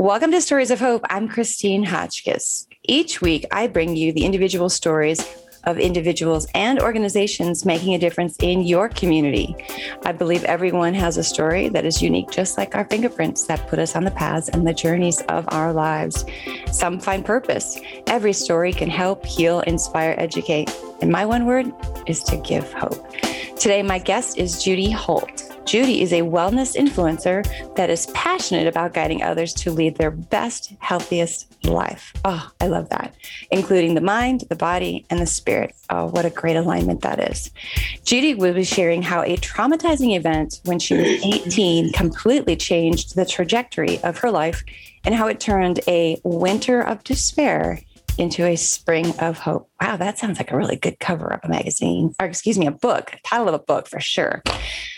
Welcome to Stories of Hope. I'm Christine Hotchkiss. Each week, I bring you the individual stories of individuals and organizations making a difference in your community. I believe everyone has a story that is unique, just like our fingerprints that put us on the paths and the journeys of our lives. Some find purpose. Every story can help, heal, inspire, educate. And my one word is to give hope. Today, my guest is Judy Holt. Judy is a wellness influencer that is passionate about guiding others to lead their best, healthiest life. Oh, I love that, including the mind, the body, and the spirit. Oh, what a great alignment that is. Judy will be sharing how a traumatizing event when she was 18 completely changed the trajectory of her life and how it turned a winter of despair into a spring of hope. Wow, that sounds like a really good cover of a magazine, or excuse me, a book, title of a book for sure.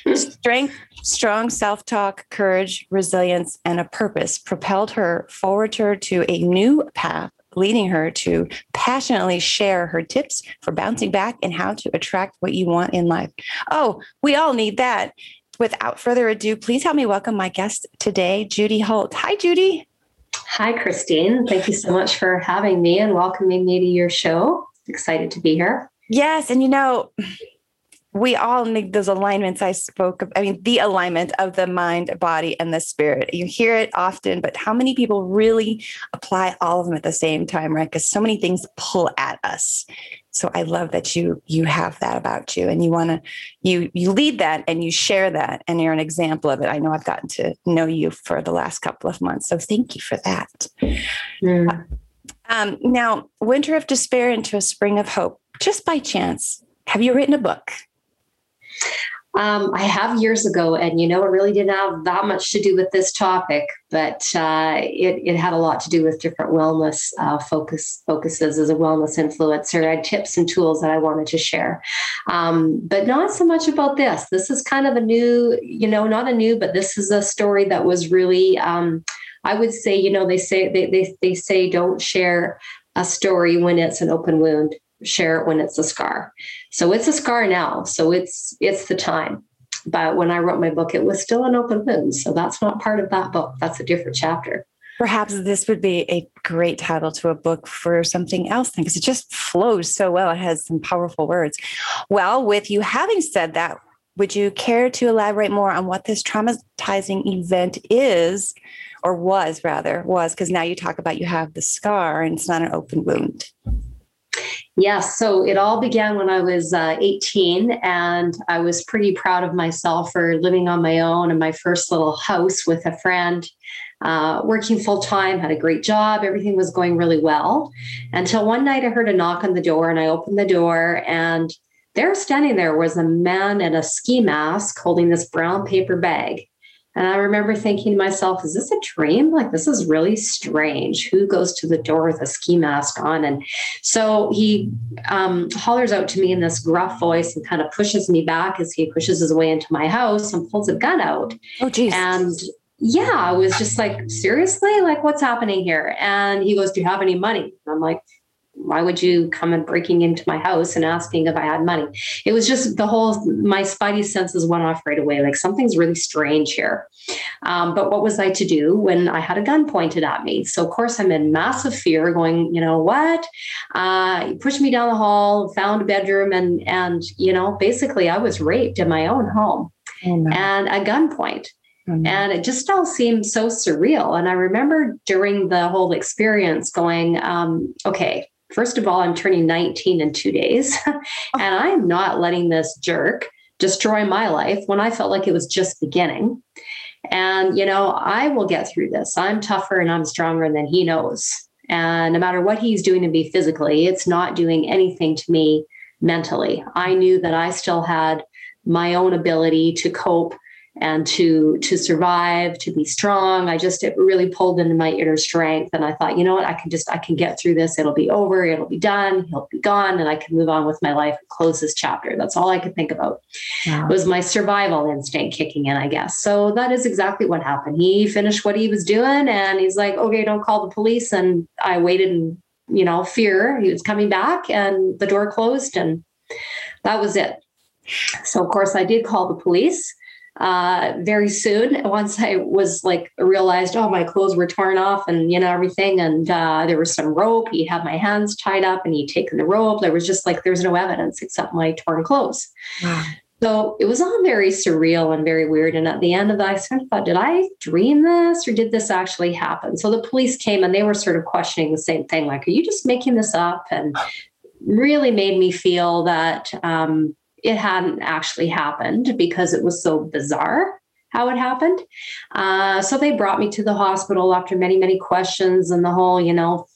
Hmm. Strength, strong self talk, courage, resilience, and a purpose propelled her forward her to a new path, leading her to passionately share her tips for bouncing back and how to attract what you want in life. Oh, we all need that. Without further ado, please help me welcome my guest today, Judy Holt. Hi, Judy. Hi, Christine. Thank you so much for having me and welcoming me to your show. Excited to be here. Yes. And you know, we all need those alignments I spoke of. I mean, the alignment of the mind, body, and the spirit. You hear it often, but how many people really apply all of them at the same time, right? Because so many things pull at us. So I love that you you have that about you, and you want to you you lead that and you share that, and you're an example of it. I know I've gotten to know you for the last couple of months, so thank you for that. Mm. Um, now, winter of despair into a spring of hope. Just by chance, have you written a book? Um, I have years ago, and you know, it really didn't have that much to do with this topic, but uh, it, it had a lot to do with different wellness uh, focus focuses as a wellness influencer. I had tips and tools that I wanted to share, um, but not so much about this. This is kind of a new, you know, not a new, but this is a story that was really. Um, I would say, you know, they say they, they they say don't share a story when it's an open wound share it when it's a scar. So it's a scar now. So it's it's the time. But when I wrote my book, it was still an open wound. So that's not part of that book. That's a different chapter. Perhaps this would be a great title to a book for something else because it just flows so well. It has some powerful words. Well, with you having said that, would you care to elaborate more on what this traumatizing event is, or was rather, was? Because now you talk about you have the scar and it's not an open wound. Yes. So it all began when I was uh, 18, and I was pretty proud of myself for living on my own in my first little house with a friend, uh, working full time, had a great job. Everything was going really well until one night I heard a knock on the door, and I opened the door, and there standing there was a man in a ski mask holding this brown paper bag. And I remember thinking to myself, is this a dream? Like, this is really strange. Who goes to the door with a ski mask on? And so he um, hollers out to me in this gruff voice and kind of pushes me back as he pushes his way into my house and pulls a gun out. Oh, geez. And yeah, I was just like, seriously? Like, what's happening here? And he goes, Do you have any money? And I'm like, why would you come and breaking into my house and asking if I had money? It was just the whole, my spidey senses went off right away. Like something's really strange here. Um, but what was I to do when I had a gun pointed at me? So, of course, I'm in massive fear, going, you know, what? Uh, he pushed me down the hall, found a bedroom, and, and, you know, basically I was raped in my own home oh, no. and a gunpoint. Mm-hmm. And it just all seemed so surreal. And I remember during the whole experience going, um, okay, First of all, I'm turning 19 in two days, and I'm not letting this jerk destroy my life when I felt like it was just beginning. And, you know, I will get through this. I'm tougher and I'm stronger than he knows. And no matter what he's doing to me physically, it's not doing anything to me mentally. I knew that I still had my own ability to cope and to to survive to be strong. I just it really pulled into my inner strength and i thought you know what? I can just i can get through this. It'll be over. It'll be done. He'll be gone and i can move on with my life and close this chapter. That's all i could think about. Wow. was my survival instinct kicking in i guess. So that is exactly what happened. He finished what he was doing and he's like okay don't call the police. And i waited in you know fear. He was coming back and the door closed and that was it. So of course i did call the police uh, very soon once I was like realized, oh, my clothes were torn off and, you know, everything. And uh, there was some rope. He had my hands tied up and he'd taken the rope. There was just like, there's no evidence except my torn clothes. Wow. So it was all very surreal and very weird. And at the end of that, I sort of thought, did I dream this or did this actually happen? So the police came and they were sort of questioning the same thing like, are you just making this up? And really made me feel that um, it hadn't actually happened because it was so bizarre how it happened. Uh, so they brought me to the hospital after many, many questions and the whole, you know,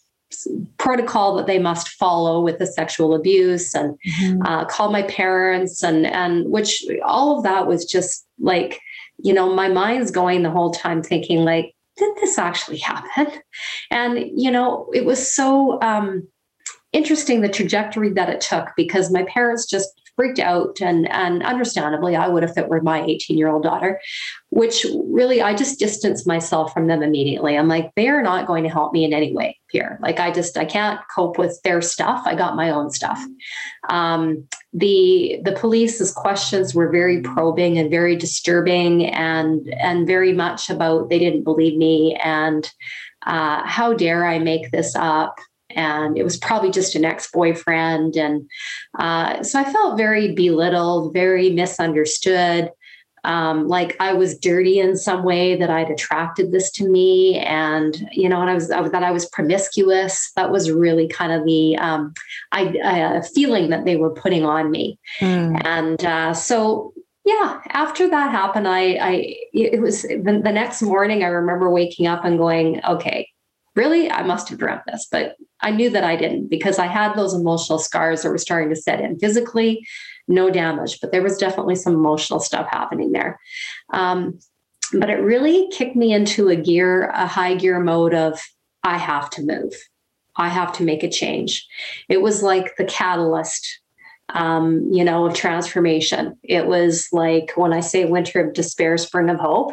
protocol that they must follow with the sexual abuse and mm-hmm. uh, call my parents and and which all of that was just like you know my mind's going the whole time thinking like did this actually happen and you know it was so um interesting the trajectory that it took because my parents just freaked out and and understandably I would if it were my 18 year old daughter, which really I just distanced myself from them immediately. I'm like, they are not going to help me in any way here. Like I just I can't cope with their stuff. I got my own stuff. Um, the the police's questions were very probing and very disturbing and and very much about they didn't believe me and uh, how dare I make this up? And it was probably just an ex-boyfriend. And uh, so i felt very belittled very misunderstood. Um, like i was dirty in some way that i'd attracted this to me. And you know and i was, I that i was promiscuous. That was really kind of the um, I, uh, feeling that they were putting on me. Mm. and uh, so yeah after that happened i i it was the, the next morning i remember waking up and going okay really i must have dreamt this but I knew that I didn't because I had those emotional scars that were starting to set in physically, no damage, but there was definitely some emotional stuff happening there. Um, but it really kicked me into a gear, a high gear mode of I have to move. I have to make a change. It was like the catalyst, um, you know, of transformation. It was like when I say winter of despair, spring of hope,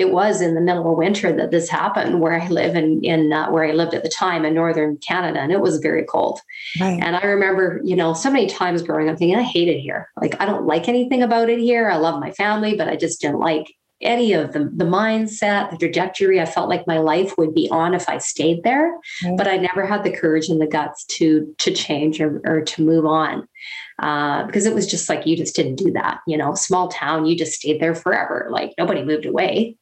it was in the middle of winter that this happened where I live in, in uh, where I lived at the time in northern Canada, and it was very cold. Right. And I remember, you know, so many times growing up thinking, I hate it here. Like I don't like anything about it here. I love my family, but I just didn't like any of the the mindset, the trajectory I felt like my life would be on if I stayed there. Right. But I never had the courage and the guts to to change or, or to move on uh, because it was just like you just didn't do that. You know, small town, you just stayed there forever. Like nobody moved away.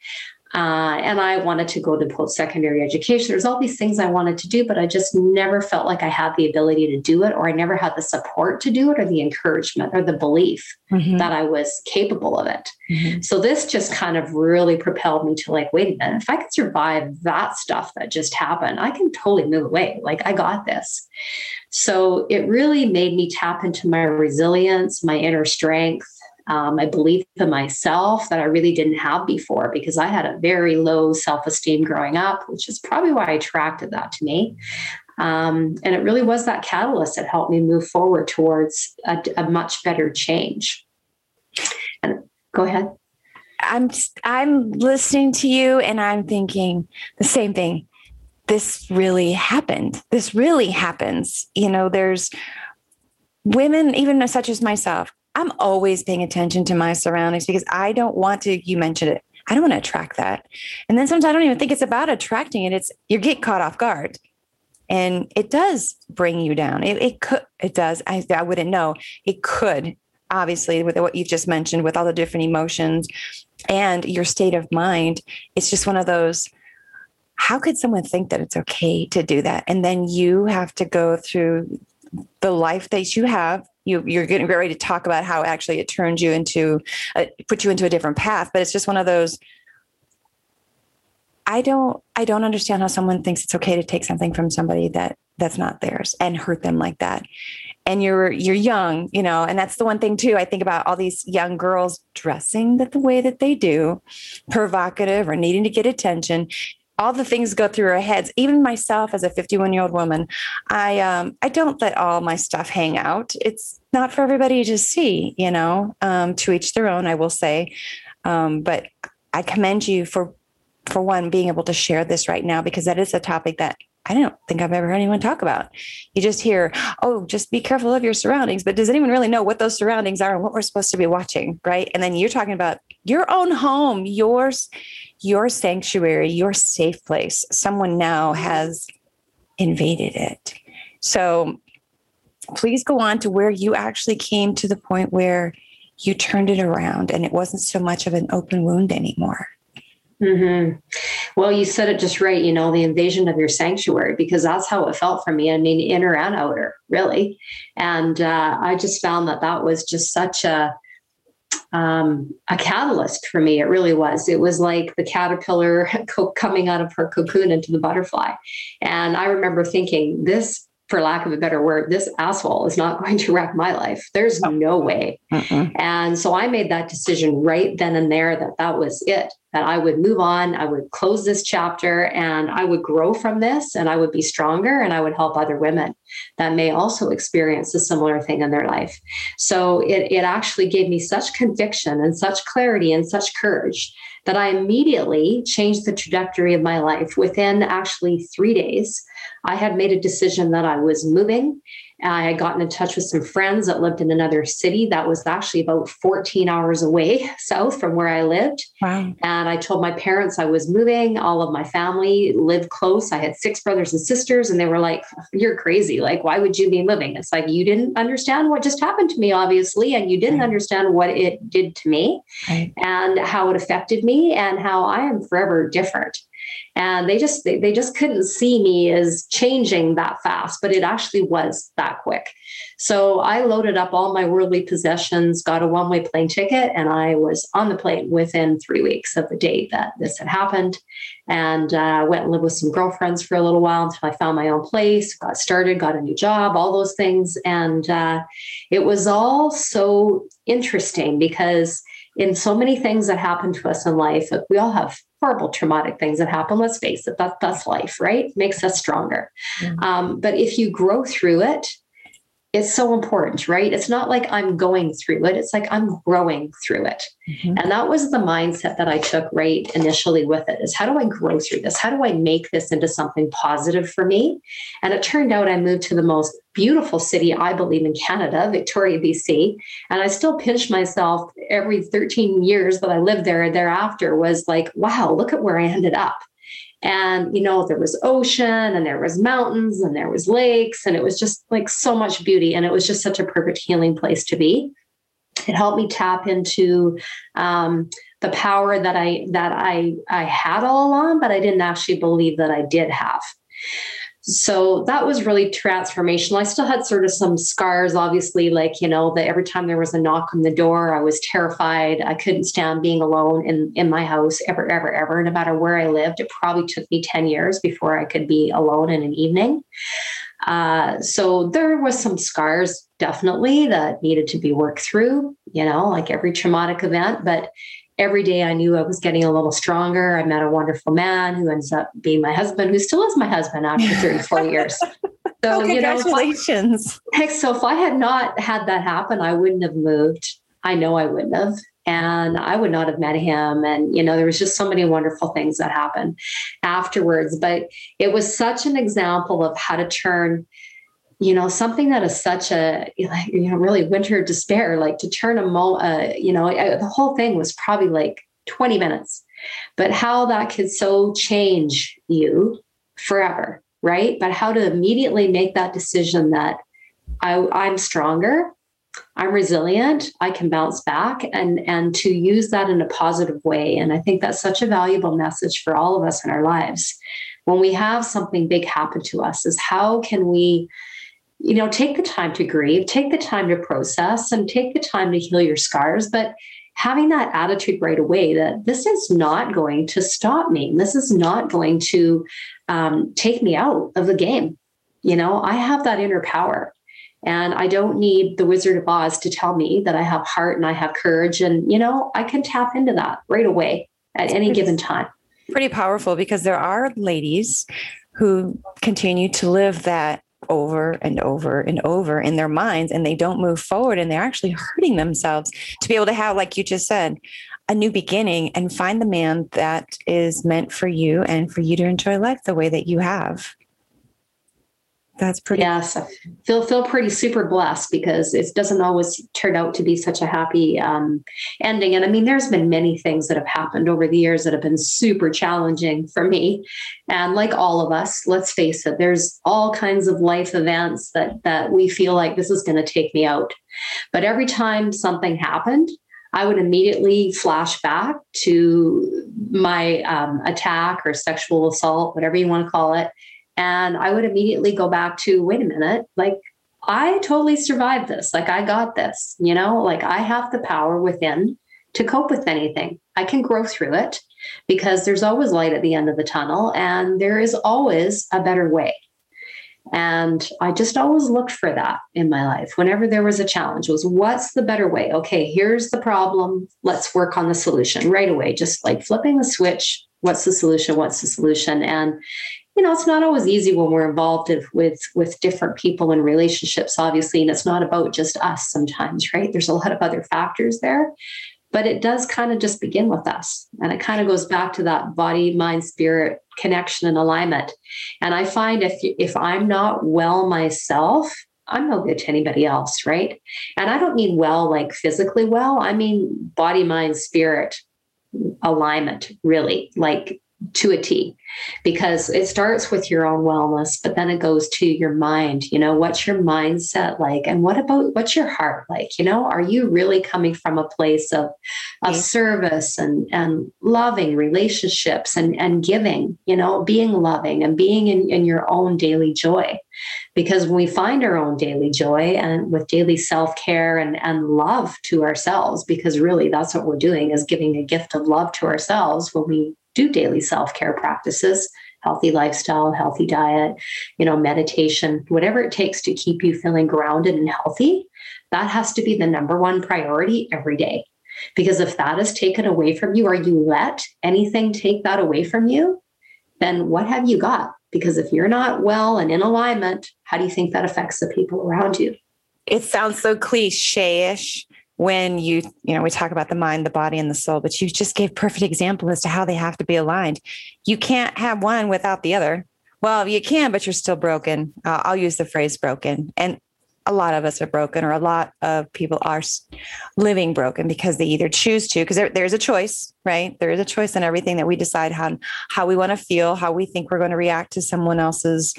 Uh, and I wanted to go to post secondary education. There's all these things I wanted to do, but I just never felt like I had the ability to do it, or I never had the support to do it, or the encouragement, or the belief mm-hmm. that I was capable of it. Mm-hmm. So this just kind of really propelled me to like, wait a minute, if I could survive that stuff that just happened, I can totally move away. Like I got this. So it really made me tap into my resilience, my inner strength, um, my belief in myself that I really didn't have before because I had a very low self esteem growing up, which is probably why I attracted that to me. Um, and it really was that catalyst that helped me move forward towards a, a much better change. And go ahead. I'm I'm listening to you and I'm thinking the same thing. This really happened. This really happens. You know, there's women, even such as myself, I'm always paying attention to my surroundings because I don't want to, you mentioned it, I don't want to attract that. And then sometimes I don't even think it's about attracting it. It's you get caught off guard. And it does bring you down. It, it could, it does. I, I wouldn't know. It could, obviously, with what you've just mentioned, with all the different emotions and your state of mind. It's just one of those, how could someone think that it's okay to do that? And then you have to go through the life that you have. You you're getting ready to talk about how actually it turns you into a, put you into a different path but it's just one of those i don't i don't understand how someone thinks it's okay to take something from somebody that that's not theirs and hurt them like that. And you're you're young you know and that's the one thing too i think about all these young girls dressing that the way that they do provocative or needing to get attention all the things go through our heads. Even myself, as a 51 year old woman, I um, I don't let all my stuff hang out. It's not for everybody to see, you know. Um, to each their own, I will say. Um, but I commend you for for one being able to share this right now because that is a topic that I don't think I've ever heard anyone talk about. You just hear, oh, just be careful of your surroundings. But does anyone really know what those surroundings are and what we're supposed to be watching? Right. And then you're talking about your own home, yours, your sanctuary, your safe place. Someone now has invaded it. So please go on to where you actually came to the point where you turned it around and it wasn't so much of an open wound anymore. Mm-hmm. Well, you said it just right, you know, the invasion of your sanctuary, because that's how it felt for me. I mean, inner and outer, really. And uh, I just found that that was just such a, um, a catalyst for me. It really was. It was like the caterpillar coming out of her cocoon into the butterfly. And I remember thinking, this for lack of a better word, this asshole is not going to wreck my life. There's oh. no way. Uh-uh. And so I made that decision right then and there that that was it, that I would move on, I would close this chapter, and I would grow from this, and I would be stronger, and I would help other women that may also experience a similar thing in their life. So it, it actually gave me such conviction and such clarity and such courage that I immediately changed the trajectory of my life within actually three days. I had made a decision that I was moving. I had gotten in touch with some friends that lived in another city that was actually about 14 hours away south from where I lived. Wow. And I told my parents I was moving. All of my family lived close. I had six brothers and sisters, and they were like, You're crazy. Like, why would you be moving? It's like, you didn't understand what just happened to me, obviously, and you didn't right. understand what it did to me right. and how it affected me and how I am forever different and they just they, they just couldn't see me as changing that fast but it actually was that quick. So i loaded up all my worldly possessions got a one-way plane ticket and i was on the plane within three weeks of the date that this had happened. And uh, went and lived with some girlfriends for a little while until i found my own place got started got a new job all those things. And uh, it was all so interesting because in so many things that happen to us in life we all have horrible traumatic things that happen. Let's face it, that, that's life, right? Makes us stronger. Mm-hmm. Um, but if you grow through it, it's so important, right? It's not like I'm going through it. It's like I'm growing through it. Mm-hmm. And that was the mindset that I took right initially with it is how do I grow through this? How do I make this into something positive for me? And it turned out I moved to the most beautiful city, I believe, in Canada, Victoria, BC. And I still pinch myself every 13 years that I lived there thereafter was like, wow, look at where I ended up. And, you know, there was ocean and there was mountains and there was lakes and it was just like so much beauty. And it was just such a perfect healing place to be. It helped me tap into um, the power that I that I I had all along, but I didn't actually believe that I did have. So that was really transformational. I still had sort of some scars, obviously, like, you know, that every time there was a knock on the door, I was terrified. I couldn't stand being alone in, in my house ever, ever, ever, no matter where I lived. It probably took me 10 years before I could be alone in an evening. Uh, so there was some scars definitely that needed to be worked through, you know, like every traumatic event. But every day I knew I was getting a little stronger. I met a wonderful man who ends up being my husband, who still is my husband after 34 years. So, oh, congratulations. You know, heck, so if I had not had that happen, I wouldn't have moved. I know I wouldn't have. And I would not have met him. And, you know, there was just so many wonderful things that happened afterwards. But it was such an example of how to turn you know something that is such a you know really winter despair like to turn a mo uh, you know the whole thing was probably like 20 minutes. But how that could so change you forever right? But how to immediately make that decision that I, i'm stronger i'm resilient i can bounce back and and to use that in a positive way. And i think that's such a valuable message for all of us in our lives. When we have something big happen to us is how can we you know, take the time to grieve, take the time to process, and take the time to heal your scars. But having that attitude right away that this is not going to stop me, this is not going to um, take me out of the game. You know, I have that inner power. And I don't need the Wizard of Oz to tell me that I have heart and I have courage. And, you know, I can tap into that right away at any given time. Pretty powerful because there are ladies who continue to live that over and over and over in their minds and they don't move forward and they're actually hurting themselves to be able to have like you just said a new beginning and find the man that is meant for you and for you to enjoy life the way that you have That's pretty. Yes, I feel feel pretty super blessed because it doesn't always turn out to be such a happy um, ending. And I mean, there's been many things that have happened over the years that have been super challenging for me. And like all of us, let's face it, there's all kinds of life events that that we feel like this is going to take me out. But every time something happened, I would immediately flash back to my um, attack or sexual assault, whatever you want to call it. And I would immediately go back to wait a minute, like I totally survived this. Like I got this, you know, like I have the power within to cope with anything. I can grow through it because there's always light at the end of the tunnel and there is always a better way. And I just always looked for that in my life. Whenever there was a challenge, was what's the better way? Okay, here's the problem. Let's work on the solution right away. Just like flipping the switch. What's the solution? What's the solution? And you know, it's not always easy when we're involved with with different people and relationships, obviously, and it's not about just us sometimes, right? There's a lot of other factors there but it does kind of just begin with us. And it kind of goes back to that body mind spirit connection and alignment. And i find if if i'm not well myself i'm no good to anybody else right? And i don't mean well like physically well. I mean body mind spirit alignment really. Like to a T because it starts with your own wellness, but then it goes to your mind. You know, what's your mindset like? And what about what's your heart like? You know, are you really coming from a place of, of service and, and loving relationships and, and giving, you know, being loving and being in, in your own daily joy? Because when we find our own daily joy and with daily self care and, and love to ourselves, because really that's what we're doing is giving a gift of love to ourselves when we do daily self-care practices healthy lifestyle healthy diet you know meditation whatever it takes to keep you feeling grounded and healthy that has to be the number one priority every day. Because if that is taken away from you or you let anything take that away from you then what have you got? Because if you're not well and in alignment how do you think that affects the people around you? It sounds so cliche-ish when you you know we talk about the mind the body and the soul but you just gave perfect example as to how they have to be aligned. You can't have one without the other. Well you can but you're still broken. Uh, i'll use the phrase broken. And a lot of us are broken or a lot of people are living broken because they either choose to because there, there's a choice right? There is a choice in everything that we decide how how we want to feel how we think we're going to react to someone else's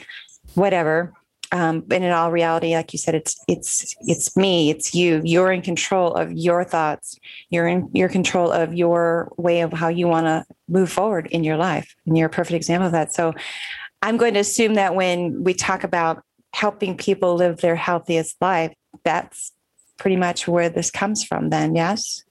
whatever um, but in all reality like you said it's it's it's me it's you. You're in control of your thoughts. You're in your control of your way of how you want to move forward in your life. And you're a perfect example of that. So i'm going to assume that when we talk about helping people live their healthiest life that's pretty much where this comes from then yes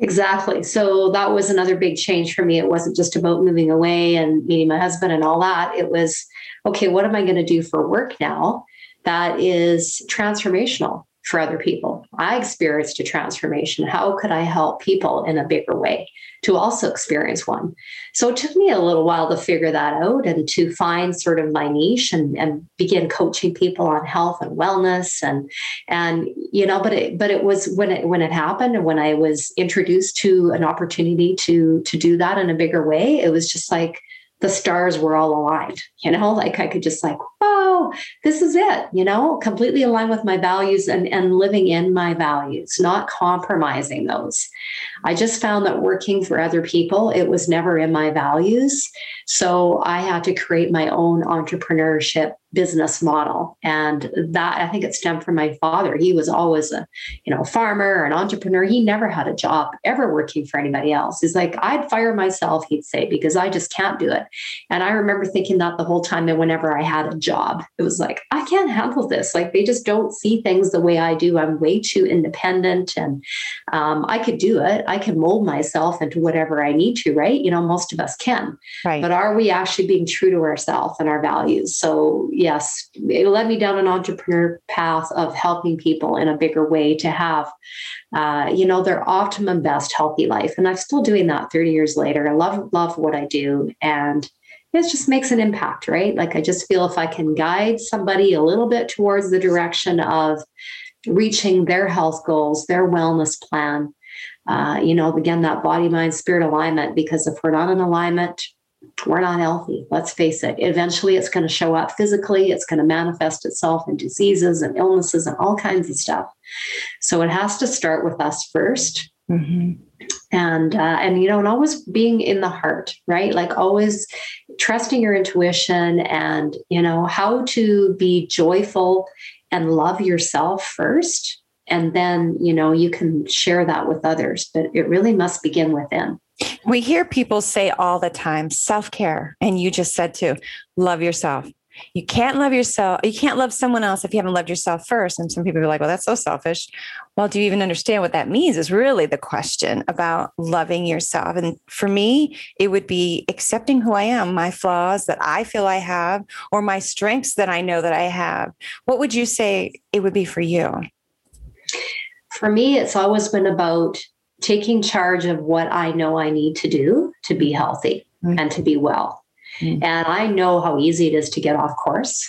Exactly. So that was another big change for me. It wasn't just about moving away and meeting my husband and all that. It was, okay, what am I going to do for work now that is transformational? For other people. I experienced a transformation. How could I help people in a bigger way to also experience one? So it took me a little while to figure that out and to find sort of my niche and, and begin coaching people on health and wellness and and you know, but it but it was when it when it happened and when I was introduced to an opportunity to to do that in a bigger way, it was just like the stars were all aligned, you know, like I could just like, oh, this is it, you know, completely aligned with my values and, and living in my values, not compromising those. I just found that working for other people, it was never in my values. So I had to create my own entrepreneurship business model. And that I think it stemmed from my father. He was always a, you know, farmer, an entrepreneur. He never had a job ever working for anybody else. He's like, I'd fire myself, he'd say, because I just can't do it. And I remember thinking that the whole time that whenever I had a job, it was like, I can't handle this. Like they just don't see things the way I do. I'm way too independent and um, I could do it. I can mold myself into whatever I need to, right? You know, most of us can. Right. But are we actually being true to ourselves and our values? So yes, it led me down an entrepreneur path of helping people in a bigger way to have, uh, you know, their optimum best healthy life. And I'm still doing that 30 years later. I love, love what I do. And it just makes an impact, right? Like I just feel if I can guide somebody a little bit towards the direction of reaching their health goals, their wellness plan, uh, you know, again, that body, mind, spirit alignment, because if we're not in alignment, we're not healthy. Let's face it. Eventually, it's going to show up physically. It's going to manifest itself in diseases and illnesses and all kinds of stuff. So it has to start with us 1st mm-hmm. And uh, and you know, and always being in the heart, right? Like always trusting your intuition, and you know how to be joyful and love yourself first, and then you know you can share that with others. But it really must begin within. We hear people say all the time self care. And you just said to love yourself. You can't love yourself. You can't love someone else if you haven't loved yourself first. And some people are like, well, that's so selfish. Well, do you even understand what that means? Is really the question about loving yourself. And for me, it would be accepting who I am, my flaws that I feel I have, or my strengths that I know that I have. What would you say it would be for you? For me, it's always been about taking charge of what I know I need to do to be healthy mm-hmm. and to be well. Mm-hmm. And I know how easy it is to get off course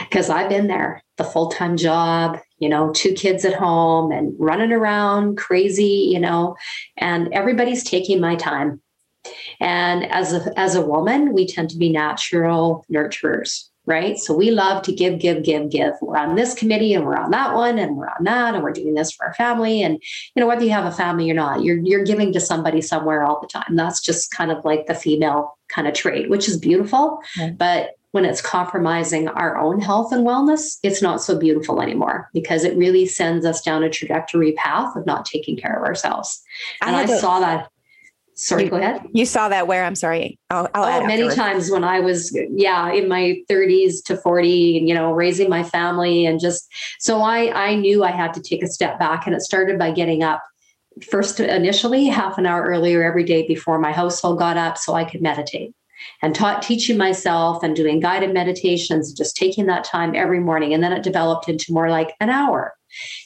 because I've been there the full time job, you know, two kids at home and running around crazy, you know, and everybody's taking my time. And as a, as a woman, we tend to be natural nurturers right? So we love to give, give, give, give. We're on this committee and we're on that one and we're on that and we're doing this for our family. And you know, whether you have a family or not, you're you're giving to somebody somewhere all the time. That's just kind of like the female kind of trait, which is beautiful. But when it's compromising our own health and wellness, it's not so beautiful anymore because it really sends us down a trajectory path of not taking care of ourselves. And I, I saw that Sorry, you, go ahead. You saw that where? I'm sorry. I'll, I'll oh, many times when I was, yeah, in my 30s to 40, you know, raising my family, and just so I I knew I had to take a step back, and it started by getting up first initially half an hour earlier every day before my household got up, so I could meditate and taught teaching myself and doing guided meditations, just taking that time every morning, and then it developed into more like an hour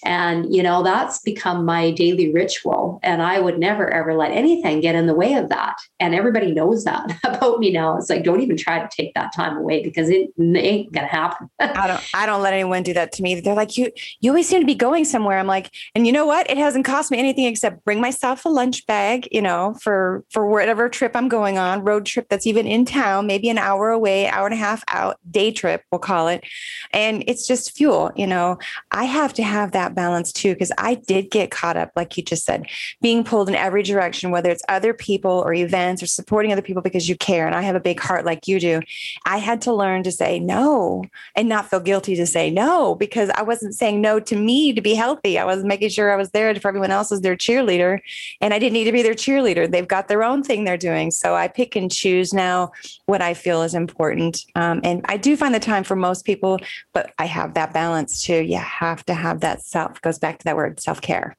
and, you know, that's become my daily ritual. And I would never, ever let anything get in the way of that. And everybody knows that about me now. It's like, don't even try to take that time away because it, ain't going to happen. I don't, I don't let anyone do that to me. They're like, you, you always seem to be going somewhere. I'm like, and you know what? It hasn't cost me anything except bring myself a lunch bag, you know, for, for whatever trip I'm going on, road trip that's even in town, maybe an hour away, hour and a half out, day trip, we'll call it. And it's just fuel, you know, I have to have that balance too, because I did get caught up, like you just said, being pulled in every direction, whether it's other people or events or supporting other people because you care. And I have a big heart like you do. I had to learn to say no and not feel guilty to say no because I wasn't saying no to me to be healthy. I was making sure I was there for everyone else as their cheerleader. And I didn't need to be their cheerleader. They've got their own thing they're doing. So I pick and choose now what I feel is important. Um, and I do find the time for most people, but I have that balance too. You have to have that self goes back to that word self-care.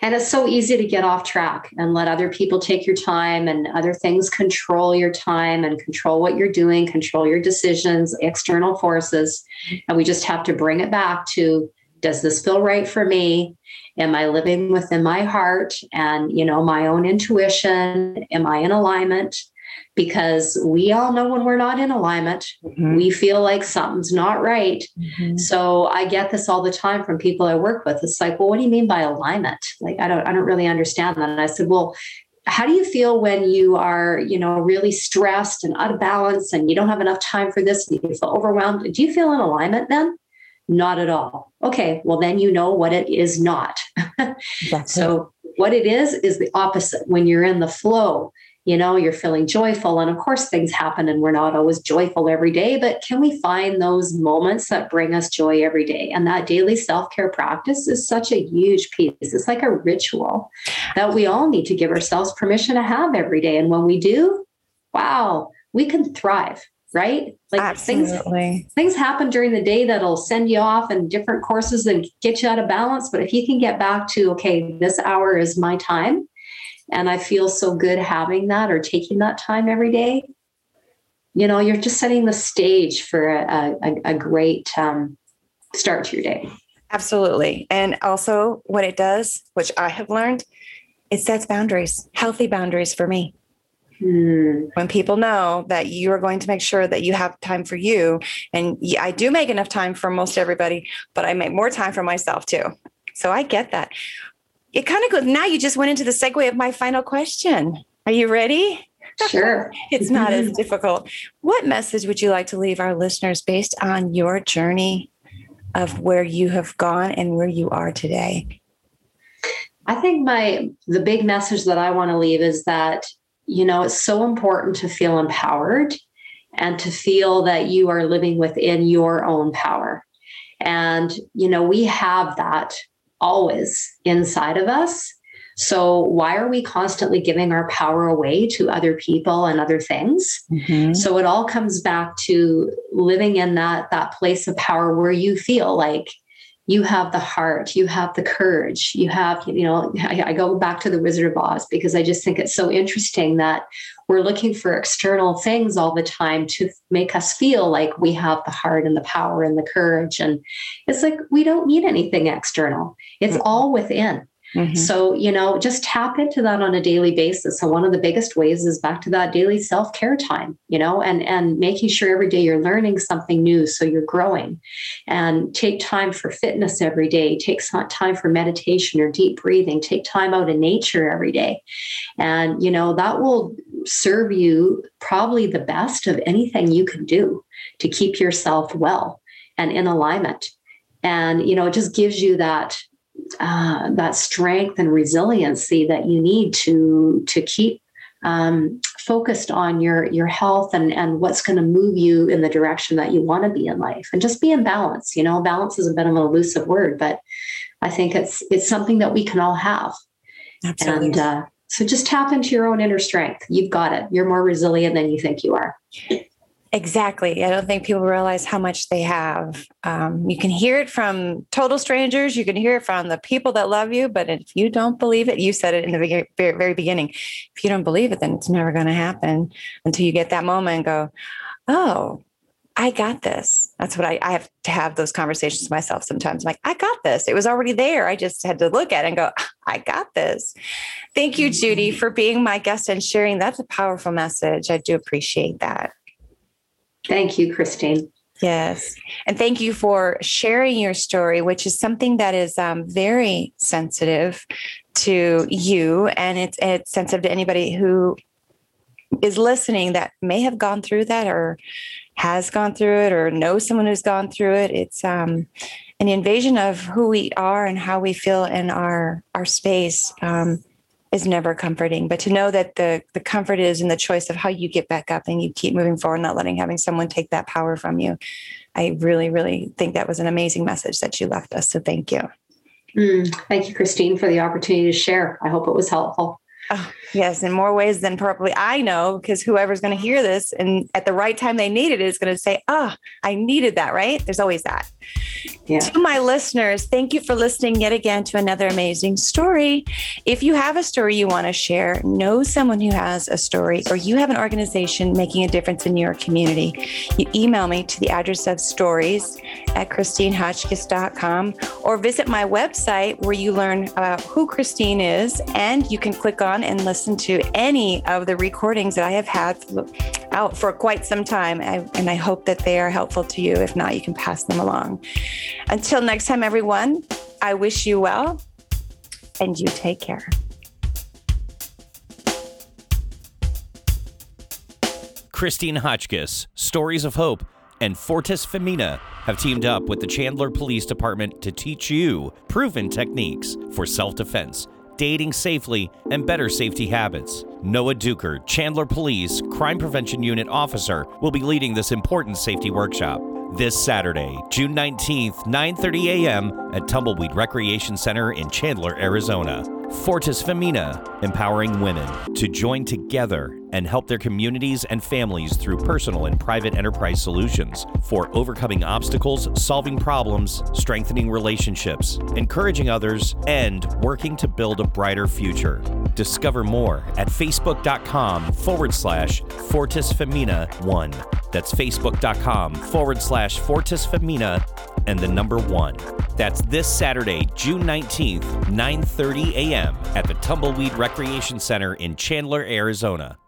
And it's so easy to get off track and let other people take your time and other things control your time and control what you're doing control your decisions external forces. And we just have to bring it back to does this feel right for me? Am i living within my heart? And you know my own intuition am i in alignment because we all know when we're not in alignment, mm-hmm. we feel like something's not right. Mm-hmm. So I get this all the time from people I work with. It's like, well, what do you mean by alignment? Like, I don't, I don't really understand that. And I said, well, how do you feel when you are, you know, really stressed and out of balance and you don't have enough time for this and you feel overwhelmed? Do you feel in alignment then? Not at all. Okay, well, then you know what it is not. so, what it is is the opposite. When you're in the flow, you know you're feeling joyful. And of course things happen and we're not always joyful every day but can we find those moments that bring us joy every day? And that daily self-care practice is such a huge piece. It's like a ritual that we all need to give ourselves permission to have every day. And when we do wow we can thrive right? Like Absolutely. things things happen during the day that'll send you off in different courses and get you out of balance. But if you can get back to okay this hour is my time and I feel so good having that or taking that time every day. You know, you're just setting the stage for a, a, a great um, start to your day. Absolutely. And also, what it does, which I have learned, it sets boundaries, healthy boundaries for me. Hmm. When people know that you are going to make sure that you have time for you, and I do make enough time for most everybody, but I make more time for myself too. So I get that it kind of goes now you just went into the segue of my final question are you ready Sure. it's not as difficult. What message would you like to leave our listeners based on your journey of where you have gone and where you are today? I think my the big message that I want to leave is that you know it's so important to feel empowered and to feel that you are living within your own power. And you know we have that always inside of us. So why are we constantly giving our power away to other people and other things? Mm-hmm. So it all comes back to living in that that place of power where you feel like you have the heart, you have the courage, you have, you know, I, I, go back to the Wizard of Oz because I just think it's so interesting that we're looking for external things all the time to make us feel like we have the heart and the power and the courage. And it's like we don't need anything external, it's mm-hmm. all within. Mm-hmm. So, you know, just tap into that on a daily basis. So one of the biggest ways is back to that daily self-care time, you know, and and making sure every day you're learning something new so you're growing. And take time for fitness every day, take time for meditation or deep breathing, take time out in nature every day. And, you know, that will serve you probably the best of anything you can do to keep yourself well and in alignment. And, you know, it just gives you that uh, that strength and resiliency that you need to to keep um, focused on your your health and and what's going to move you in the direction that you want to be in life. And just be in balance you know balance is a bit of an elusive word but i think it's it's something that we can all have. Absolutely. and uh, so just tap into your own inner strength. You've got it. You're more resilient than you think you are Exactly. I don't think people realize how much they have. Um, you can hear it from total strangers. You can hear it from the people that love you. But if you don't believe it, you said it in the very, beginning. If you don't believe it, then it's never going to happen until you get that moment and go, oh, I got this. That's what I, I have to have those conversations with myself sometimes. I'm like, I got this. It was already there. I just had to look at it and go, I got this. Thank you, Judy, for being my guest and sharing. That's a powerful message. I do appreciate that. Thank you, Christine. Yes. And thank you for sharing your story, which is something that is um, very sensitive to you. And it's, it's sensitive to anybody who is listening that may have gone through that or has gone through it or knows someone who's gone through it. It's um, an invasion of who we are and how we feel in our, our space. Um, is never comforting. But to know that the the comfort is in the choice of how you get back up and you keep moving forward, not letting having someone take that power from you. I really, really think that was an amazing message that you left us. So thank you. Mm, thank you, Christine, for the opportunity to share. I hope it was helpful. Oh, yes, in more ways than probably I know, because whoever's going to hear this and at the right time they need it is going to say, Oh, I needed that, right? There's always that. Yeah. To my listeners, thank you for listening yet again to another amazing story. If you have a story you want to share, know someone who has a story, or you have an organization making a difference in your community, you email me to the address of stories at christinehotchkiss.com or visit my website where you learn about who Christine is and you can click on and listen to any of the recordings that I have had out for quite some time. and I hope that they are helpful to you. If not, you can pass them along. Until next time, everyone, I wish you well and you take care. Christine Hotchkiss, Stories of Hope, and Fortis Femina have teamed up with the Chandler Police Department to teach you proven techniques for self defense dating safely, and better safety habits. Noah Duker, Chandler Police Crime Prevention Unit Officer, will be leading this important safety workshop this Saturday, June 19th, 9:30 a.m. at Tumbleweed Recreation Center in Chandler, Arizona. Fortis Femina, empowering women to join together and help their communities and families through personal and private enterprise solutions for overcoming obstacles, solving problems, strengthening relationships, encouraging others, and working to build a brighter future. Discover more at facebook.com forward slash Fortis Femina 1. That's facebook.com forward slash Fortis Femina and the number 1. That's this Saturday, June 19th, 9:30 a.m. at the Tumbleweed Recreation Center in Chandler, Arizona.